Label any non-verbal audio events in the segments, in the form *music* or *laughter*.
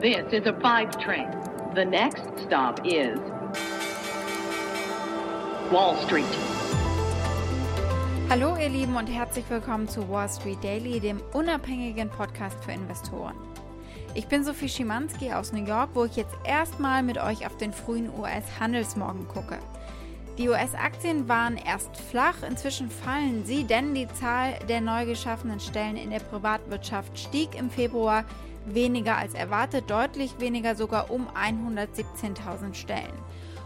This is a five train. The next stop is Wall Street. Hallo ihr Lieben und herzlich willkommen zu Wall Street Daily, dem unabhängigen Podcast für Investoren. Ich bin Sophie Schimanski aus New York, wo ich jetzt erstmal mit euch auf den frühen US-Handelsmorgen gucke. Die US-Aktien waren erst flach, inzwischen fallen sie, denn die Zahl der neu geschaffenen Stellen in der Privatwirtschaft stieg im Februar weniger als erwartet, deutlich weniger sogar um 117.000 Stellen.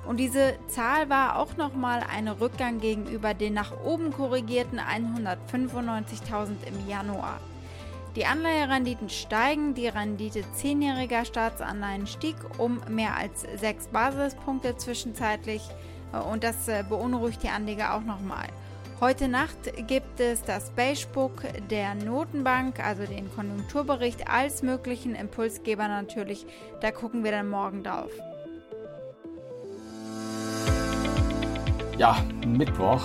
Und diese Zahl war auch nochmal ein Rückgang gegenüber den nach oben korrigierten 195.000 im Januar. Die Anleiherenditen steigen, die Rendite zehnjähriger Staatsanleihen stieg um mehr als sechs Basispunkte zwischenzeitlich. Und das äh, beunruhigt die Anleger auch nochmal. Heute Nacht gibt es das Beigebook der Notenbank, also den Konjunkturbericht als möglichen Impulsgeber natürlich. Da gucken wir dann morgen drauf. Ja, Mittwoch,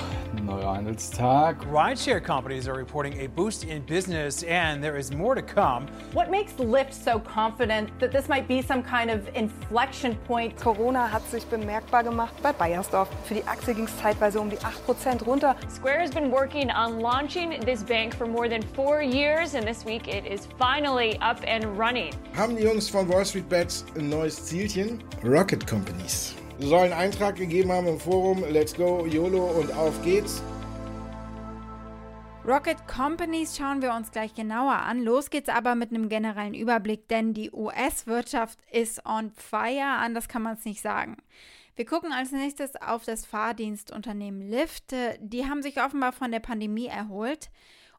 neuer Handelstag. Rideshare companies are reporting a boost in business, and there is more to come. What makes Lyft so confident that this might be some kind of inflection point? Corona hat sich bemerkbar gemacht bei Bayersdorf. Für die Aktie ging es zeitweise um die 8% runter. Square has been working on launching this bank for more than four years, and this week it is finally up and running. Haben die Jungs von Wall Street Bets ein neues Zielchen? Rocket Companies. Sie sollen Eintrag gegeben haben im Forum Let's Go, YOLO und auf geht's. Rocket Companies schauen wir uns gleich genauer an. Los geht's aber mit einem generellen Überblick, denn die US-Wirtschaft ist on fire, anders kann man es nicht sagen. Wir gucken als nächstes auf das Fahrdienstunternehmen Lyft. Die haben sich offenbar von der Pandemie erholt.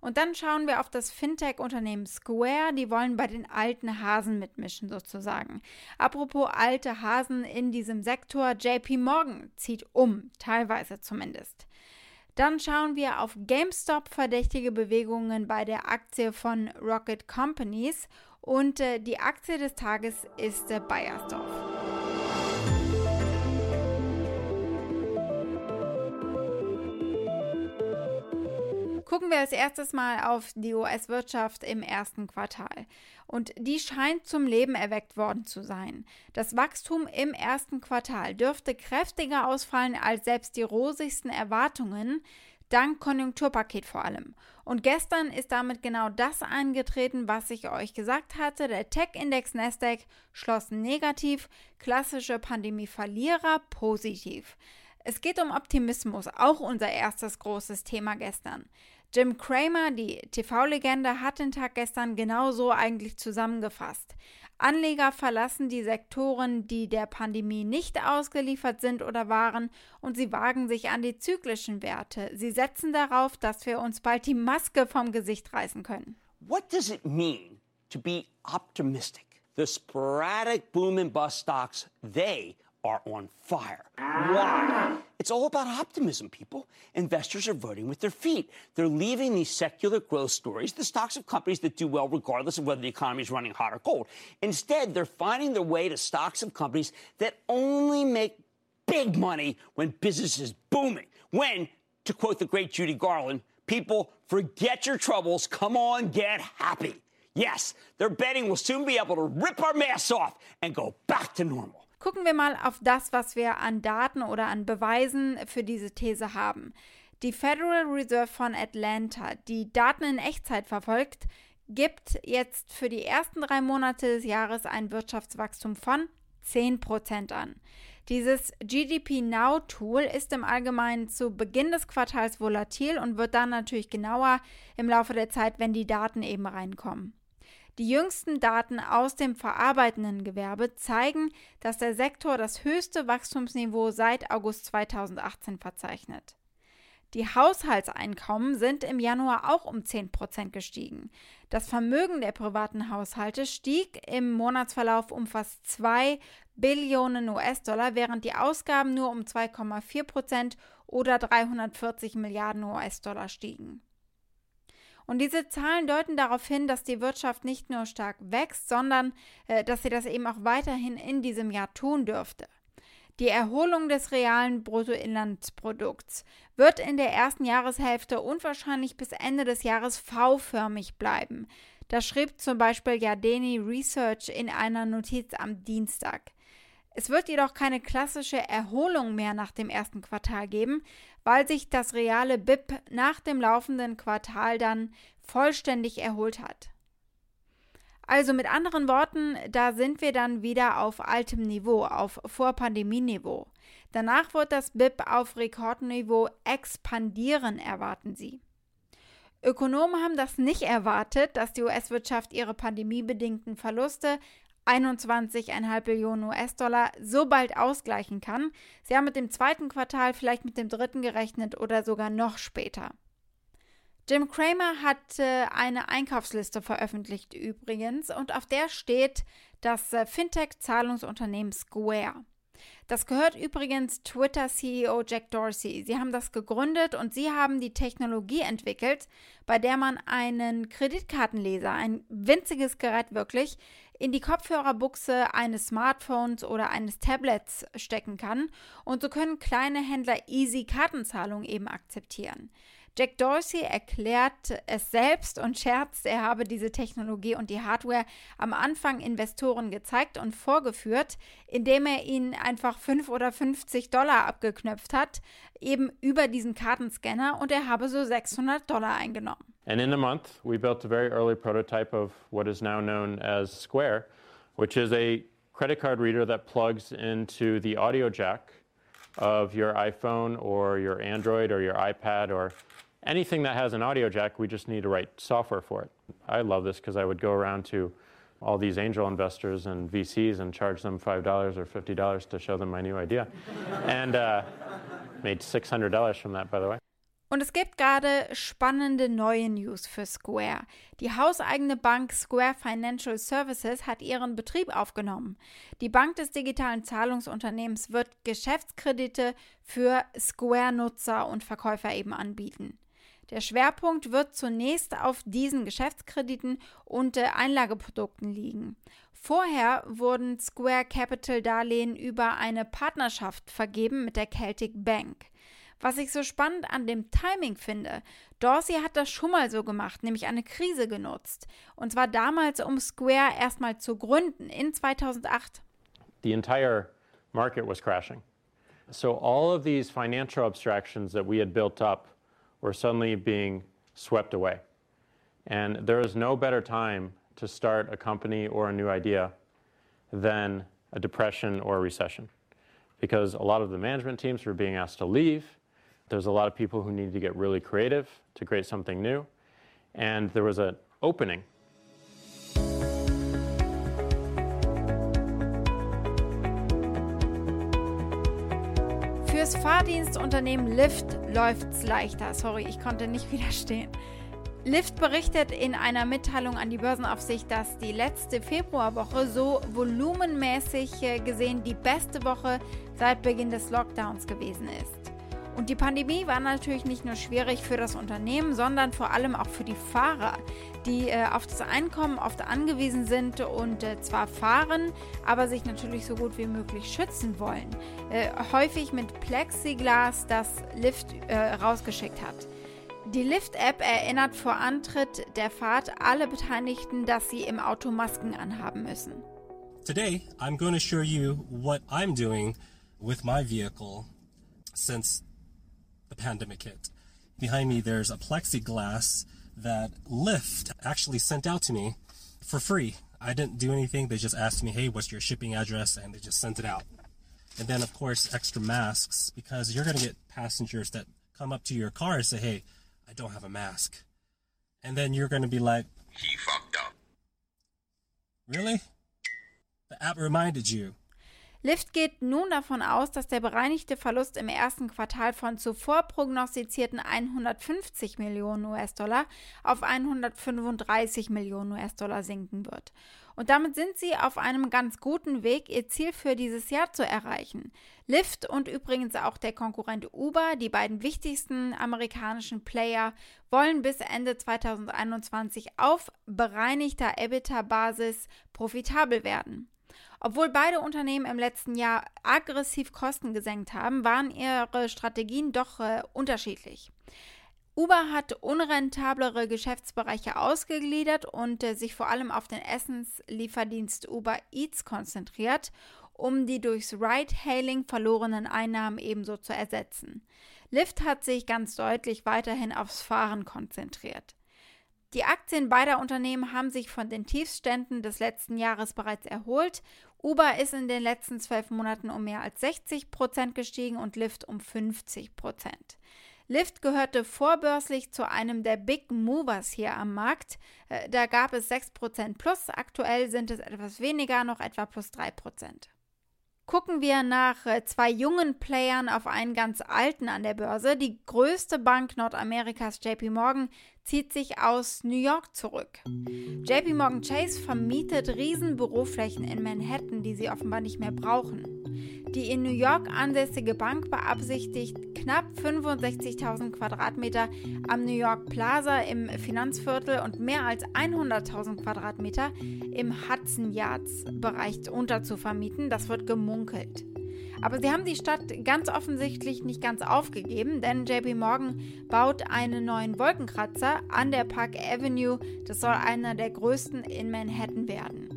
Und dann schauen wir auf das Fintech-Unternehmen Square. Die wollen bei den alten Hasen mitmischen, sozusagen. Apropos alte Hasen in diesem Sektor, JP Morgan zieht um, teilweise zumindest. Dann schauen wir auf GameStop verdächtige Bewegungen bei der Aktie von Rocket Companies und äh, die Aktie des Tages ist äh, Bayersdorf. Gucken wir als erstes mal auf die US-Wirtschaft im ersten Quartal. Und die scheint zum Leben erweckt worden zu sein. Das Wachstum im ersten Quartal dürfte kräftiger ausfallen als selbst die rosigsten Erwartungen, dank Konjunkturpaket vor allem. Und gestern ist damit genau das eingetreten, was ich euch gesagt hatte. Der Tech-Index Nasdaq schloss negativ, klassische Pandemie-Verlierer positiv. Es geht um Optimismus, auch unser erstes großes Thema gestern. Jim Cramer, die TV-Legende, hat den Tag gestern genauso eigentlich zusammengefasst. Anleger verlassen die Sektoren, die der Pandemie nicht ausgeliefert sind oder waren, und sie wagen sich an die zyklischen Werte. Sie setzen darauf, dass wir uns bald die Maske vom Gesicht reißen können. What does it mean to be optimistic? The sporadic boom and bust stocks, they are on fire. Why? It's all about optimism, people. Investors are voting with their feet. They're leaving these secular growth stories, the stocks of companies that do well regardless of whether the economy is running hot or cold. Instead, they're finding their way to stocks of companies that only make big money when business is booming. When, to quote the great Judy Garland, people forget your troubles, come on, get happy. Yes, they're betting we'll soon be able to rip our masks off and go back to normal. Gucken wir mal auf das, was wir an Daten oder an Beweisen für diese These haben. Die Federal Reserve von Atlanta, die Daten in Echtzeit verfolgt, gibt jetzt für die ersten drei Monate des Jahres ein Wirtschaftswachstum von 10% an. Dieses GDP Now Tool ist im Allgemeinen zu Beginn des Quartals volatil und wird dann natürlich genauer im Laufe der Zeit, wenn die Daten eben reinkommen. Die jüngsten Daten aus dem verarbeitenden Gewerbe zeigen, dass der Sektor das höchste Wachstumsniveau seit August 2018 verzeichnet. Die Haushaltseinkommen sind im Januar auch um 10% gestiegen. Das Vermögen der privaten Haushalte stieg im Monatsverlauf um fast 2 Billionen US-Dollar, während die Ausgaben nur um 2,4% oder 340 Milliarden US-Dollar stiegen. Und diese Zahlen deuten darauf hin, dass die Wirtschaft nicht nur stark wächst, sondern äh, dass sie das eben auch weiterhin in diesem Jahr tun dürfte. Die Erholung des realen Bruttoinlandsprodukts wird in der ersten Jahreshälfte und wahrscheinlich bis Ende des Jahres V-förmig bleiben. Das schrieb zum Beispiel Yardeni Research in einer Notiz am Dienstag. Es wird jedoch keine klassische Erholung mehr nach dem ersten Quartal geben, weil sich das reale BIP nach dem laufenden Quartal dann vollständig erholt hat. Also mit anderen Worten, da sind wir dann wieder auf altem Niveau, auf Vorpandemieniveau. Danach wird das BIP auf Rekordniveau expandieren, erwarten sie. Ökonomen haben das nicht erwartet, dass die US-Wirtschaft ihre pandemiebedingten Verluste 21,5 Billionen US-Dollar so bald ausgleichen kann. Sie haben mit dem zweiten Quartal, vielleicht mit dem dritten gerechnet oder sogar noch später. Jim Cramer hat eine Einkaufsliste veröffentlicht übrigens und auf der steht das äh, Fintech-Zahlungsunternehmen Square. Das gehört übrigens Twitter-CEO Jack Dorsey. Sie haben das gegründet und sie haben die Technologie entwickelt, bei der man einen Kreditkartenleser, ein winziges Gerät wirklich, in die Kopfhörerbuchse eines Smartphones oder eines Tablets stecken kann und so können kleine Händler easy Kartenzahlungen eben akzeptieren. Jack Dorsey erklärt es selbst und scherzt, er habe diese Technologie und die Hardware am Anfang Investoren gezeigt und vorgeführt, indem er ihnen einfach 5 oder 50 Dollar abgeknöpft hat, eben über diesen Kartenscanner und er habe so 600 Dollar eingenommen. And in a month, we built a very early prototype of what is now known as Square, which is a credit card reader that plugs into the audio jack of your iPhone or your Android or your iPad or anything that has an audio jack, we just need to write software for it. I love this because I would go around to all these angel investors and VCs and charge them $5 or $50 to show them my new idea. *laughs* and uh, made $600 from that, by the way. Und es gibt gerade spannende neue News für Square. Die hauseigene Bank Square Financial Services hat ihren Betrieb aufgenommen. Die Bank des digitalen Zahlungsunternehmens wird Geschäftskredite für Square-Nutzer und Verkäufer eben anbieten. Der Schwerpunkt wird zunächst auf diesen Geschäftskrediten und äh, Einlageprodukten liegen. Vorher wurden Square Capital Darlehen über eine Partnerschaft vergeben mit der Celtic Bank. Was ich so spannend an dem Timing finde, Dorsey hat das schon mal so gemacht, nämlich eine Krise genutzt. Und zwar damals, um Square erstmal zu gründen, in 2008. The entire market was crashing. So all of these financial abstractions that we had built up were suddenly being swept away. And there is no better time to start a company or a new idea than a depression or a recession. Because a lot of the management teams were being asked to leave, there's a lot of people who need to get really creative to create something new. And there was an opening. Fürs Fahrdienstunternehmen Lyft läuft's leichter. Sorry, ich konnte nicht *laughs* widerstehen. Lyft berichtet in einer Mitteilung an die Börsenaufsicht, dass die letzte Februarwoche so volumenmäßig äh, gesehen die beste Woche seit Beginn des Lockdowns gewesen ist. Und die Pandemie war natürlich nicht nur schwierig für das Unternehmen, sondern vor allem auch für die Fahrer, die äh, auf das Einkommen oft angewiesen sind und äh, zwar fahren, aber sich natürlich so gut wie möglich schützen wollen. Äh, häufig mit Plexiglas, das Lyft äh, rausgeschickt hat. Die Lyft-App erinnert vor Antritt der Fahrt alle Beteiligten, dass sie im Auto Masken anhaben müssen. Today, I'm going to show you what I'm doing with my vehicle since the pandemic hit. Behind me, there's a plexiglass that Lyft actually sent out to me for free. I didn't do anything. They just asked me, hey, what's your shipping address? And they just sent it out. And then, of course, extra masks because you're going to get passengers that come up to your car and say, hey, I don't have a mask. And then you're going to be like, he fucked up. Really? The app reminded you. Lyft geht nun davon aus, dass der bereinigte Verlust im ersten Quartal von zuvor prognostizierten 150 Millionen US-Dollar auf 135 Millionen US-Dollar sinken wird. Und damit sind sie auf einem ganz guten Weg, ihr Ziel für dieses Jahr zu erreichen. Lyft und übrigens auch der Konkurrent Uber, die beiden wichtigsten amerikanischen Player, wollen bis Ende 2021 auf bereinigter EBITDA-Basis profitabel werden. Obwohl beide Unternehmen im letzten Jahr aggressiv Kosten gesenkt haben, waren ihre Strategien doch äh, unterschiedlich. Uber hat unrentablere Geschäftsbereiche ausgegliedert und äh, sich vor allem auf den Essenslieferdienst Uber Eats konzentriert, um die durchs Ride-Hailing verlorenen Einnahmen ebenso zu ersetzen. Lyft hat sich ganz deutlich weiterhin aufs Fahren konzentriert. Die Aktien beider Unternehmen haben sich von den Tiefständen des letzten Jahres bereits erholt. Uber ist in den letzten zwölf Monaten um mehr als 60 Prozent gestiegen und Lyft um 50 Prozent. Lyft gehörte vorbörslich zu einem der Big Movers hier am Markt. Äh, da gab es 6% plus, aktuell sind es etwas weniger, noch etwa plus 3%. Gucken wir nach äh, zwei jungen Playern auf einen ganz alten an der Börse. Die größte Bank Nordamerikas, JP Morgan, zieht sich aus New York zurück. JP Morgan Chase vermietet riesen Büroflächen in Manhattan, die sie offenbar nicht mehr brauchen. Die in New York ansässige Bank beabsichtigt, knapp 65.000 Quadratmeter am New York Plaza im Finanzviertel und mehr als 100.000 Quadratmeter im Hudson Yards Bereich unterzuvermieten. Das wird gemunkelt. Aber sie haben die Stadt ganz offensichtlich nicht ganz aufgegeben, denn JP Morgan baut einen neuen Wolkenkratzer an der Park Avenue. Das soll einer der größten in Manhattan werden.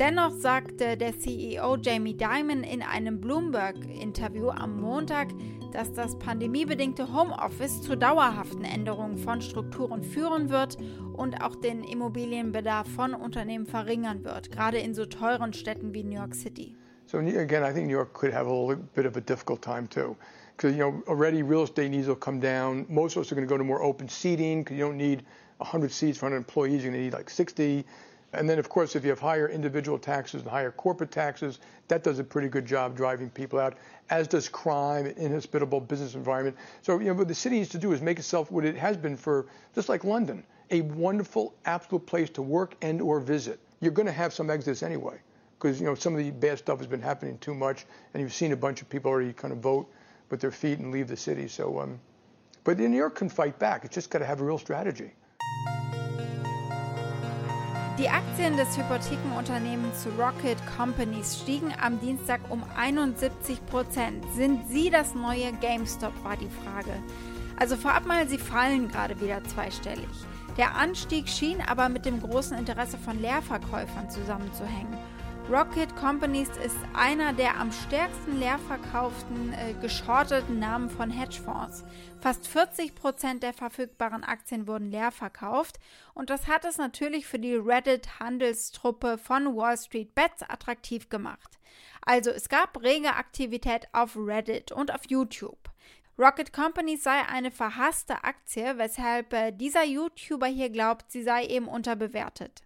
Dennoch sagte der CEO Jamie Dimon in einem Bloomberg-Interview am Montag, dass das pandemiebedingte Homeoffice zu dauerhaften Änderungen von Strukturen führen wird und auch den Immobilienbedarf von Unternehmen verringern wird, gerade in so teuren Städten wie New York City. So again, I think New York could have a little bit of a difficult time too. Because you know already real estate needs will come down. Most of us are going to go to more open seating because you don't need 100 seats for 100 employees. You're going to need like 60. And then, of course, if you have higher individual taxes and higher corporate taxes, that does a pretty good job driving people out, as does crime, an inhospitable business environment. So, you know, what the city needs to do is make itself what it has been for, just like London, a wonderful, absolute place to work and or visit. You're going to have some exodus anyway, because, you know, some of the bad stuff has been happening too much, and you've seen a bunch of people already kind of vote with their feet and leave the city. So, um, but New York can fight back. It's just got to have a real strategy. Die Aktien des Hypothekenunternehmens Rocket Companies stiegen am Dienstag um 71 Prozent. Sind sie das neue GameStop, war die Frage. Also vorab mal, sie fallen gerade wieder zweistellig. Der Anstieg schien aber mit dem großen Interesse von Leerverkäufern zusammenzuhängen. Rocket Companies ist einer der am stärksten leer verkauften äh, geschorteten Namen von Hedgefonds. Fast 40 Prozent der verfügbaren Aktien wurden leer verkauft und das hat es natürlich für die Reddit-Handelstruppe von Wall Street Bets attraktiv gemacht. Also es gab rege Aktivität auf Reddit und auf YouTube. Rocket Companies sei eine verhasste Aktie, weshalb äh, dieser YouTuber hier glaubt, sie sei eben unterbewertet.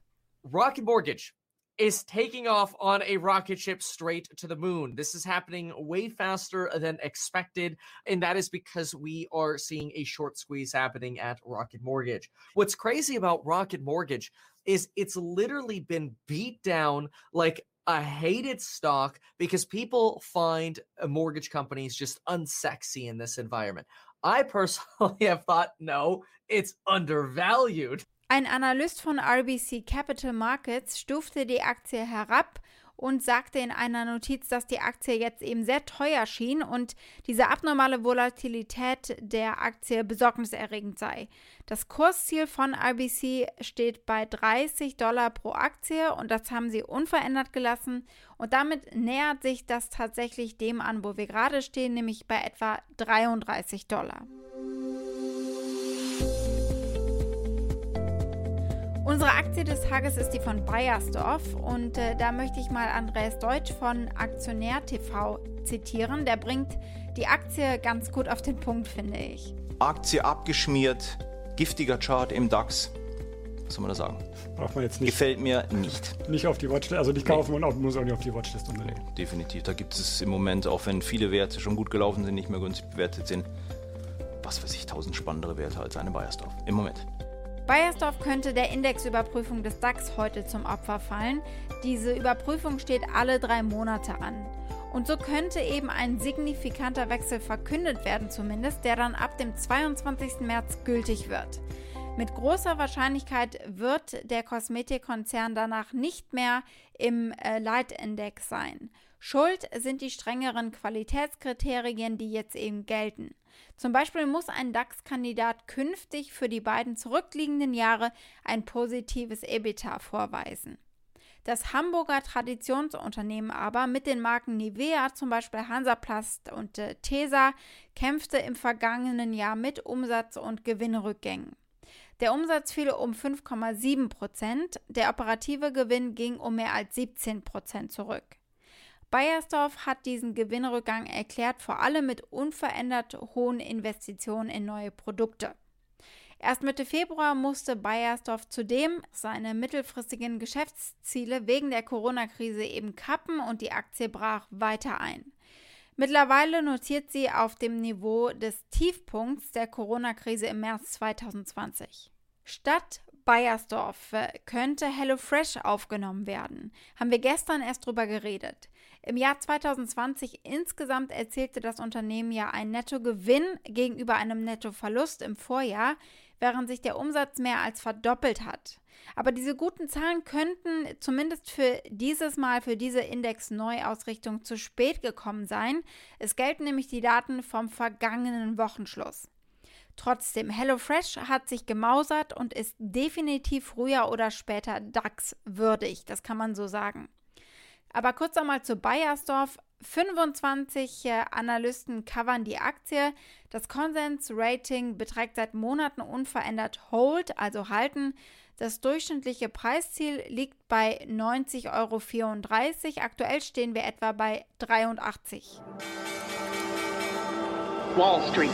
Rocket Mortgage is taking off on a rocket ship straight to the moon. This is happening way faster than expected, and that is because we are seeing a short squeeze happening at Rocket Mortgage. What's crazy about Rocket Mortgage is it's literally been beat down like a hated stock because people find uh, mortgage companies just unsexy in this environment. I personally *laughs* have thought, no, it's undervalued. Ein Analyst von RBC Capital Markets stufte die Aktie herab und sagte in einer Notiz, dass die Aktie jetzt eben sehr teuer schien und diese abnormale Volatilität der Aktie besorgniserregend sei. Das Kursziel von RBC steht bei 30 Dollar pro Aktie und das haben sie unverändert gelassen und damit nähert sich das tatsächlich dem an, wo wir gerade stehen, nämlich bei etwa 33 Dollar. Unsere Aktie des Tages ist die von Bayersdorf und äh, da möchte ich mal Andreas Deutsch von Aktionär TV zitieren. Der bringt die Aktie ganz gut auf den Punkt, finde ich. Aktie abgeschmiert, giftiger Chart im DAX. Was soll man da sagen? Braucht man jetzt nicht. Gefällt mir nicht. Nicht auf die Watchlist, also nicht kaufen nee. und auch, muss auch nicht auf die Watchlist unbedingt. Nee, definitiv. Da gibt es im Moment, auch wenn viele Werte schon gut gelaufen sind, nicht mehr günstig bewertet sind, was weiß ich, tausend spannendere Werte als eine Bayersdorf. Im Moment. Bayersdorf könnte der Indexüberprüfung des DAX heute zum Opfer fallen. Diese Überprüfung steht alle drei Monate an. Und so könnte eben ein signifikanter Wechsel verkündet werden, zumindest, der dann ab dem 22. März gültig wird. Mit großer Wahrscheinlichkeit wird der Kosmetikkonzern danach nicht mehr im äh, Leitindex sein. Schuld sind die strengeren Qualitätskriterien, die jetzt eben gelten. Zum Beispiel muss ein DAX-Kandidat künftig für die beiden zurückliegenden Jahre ein positives EBITDA vorweisen. Das Hamburger Traditionsunternehmen aber mit den Marken Nivea, zum Beispiel Hansaplast und äh, Tesa, kämpfte im vergangenen Jahr mit Umsatz- und Gewinnrückgängen. Der Umsatz fiel um 5,7 Prozent, der operative Gewinn ging um mehr als 17 Prozent zurück. Bayersdorf hat diesen Gewinnrückgang erklärt, vor allem mit unverändert hohen Investitionen in neue Produkte. Erst Mitte Februar musste Bayersdorf zudem seine mittelfristigen Geschäftsziele wegen der Corona-Krise eben kappen und die Aktie brach weiter ein. Mittlerweile notiert sie auf dem Niveau des Tiefpunkts der Corona-Krise im März 2020. Statt Bayersdorf könnte HelloFresh aufgenommen werden. Haben wir gestern erst drüber geredet. Im Jahr 2020 insgesamt erzielte das Unternehmen ja einen Nettogewinn gegenüber einem Nettoverlust im Vorjahr, während sich der Umsatz mehr als verdoppelt hat. Aber diese guten Zahlen könnten zumindest für dieses Mal, für diese Index-Neuausrichtung zu spät gekommen sein. Es gelten nämlich die Daten vom vergangenen Wochenschluss. Trotzdem, HelloFresh hat sich gemausert und ist definitiv früher oder später DAX würdig, das kann man so sagen. Aber kurz einmal zu Bayersdorf. 25 äh, Analysten covern die Aktie. Das Konsens-Rating beträgt seit Monaten unverändert Hold, also halten. Das durchschnittliche Preisziel liegt bei 90,34 Euro. Aktuell stehen wir etwa bei 83. Wall Street.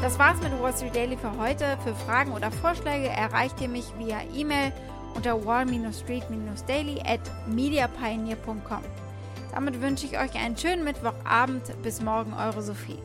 Das war's mit Wall Street Daily für heute. Für Fragen oder Vorschläge erreicht ihr mich via E-Mail unter wall-street-daily at mediapioneer.com. Damit wünsche ich euch einen schönen Mittwochabend. Bis morgen, eure Sophie.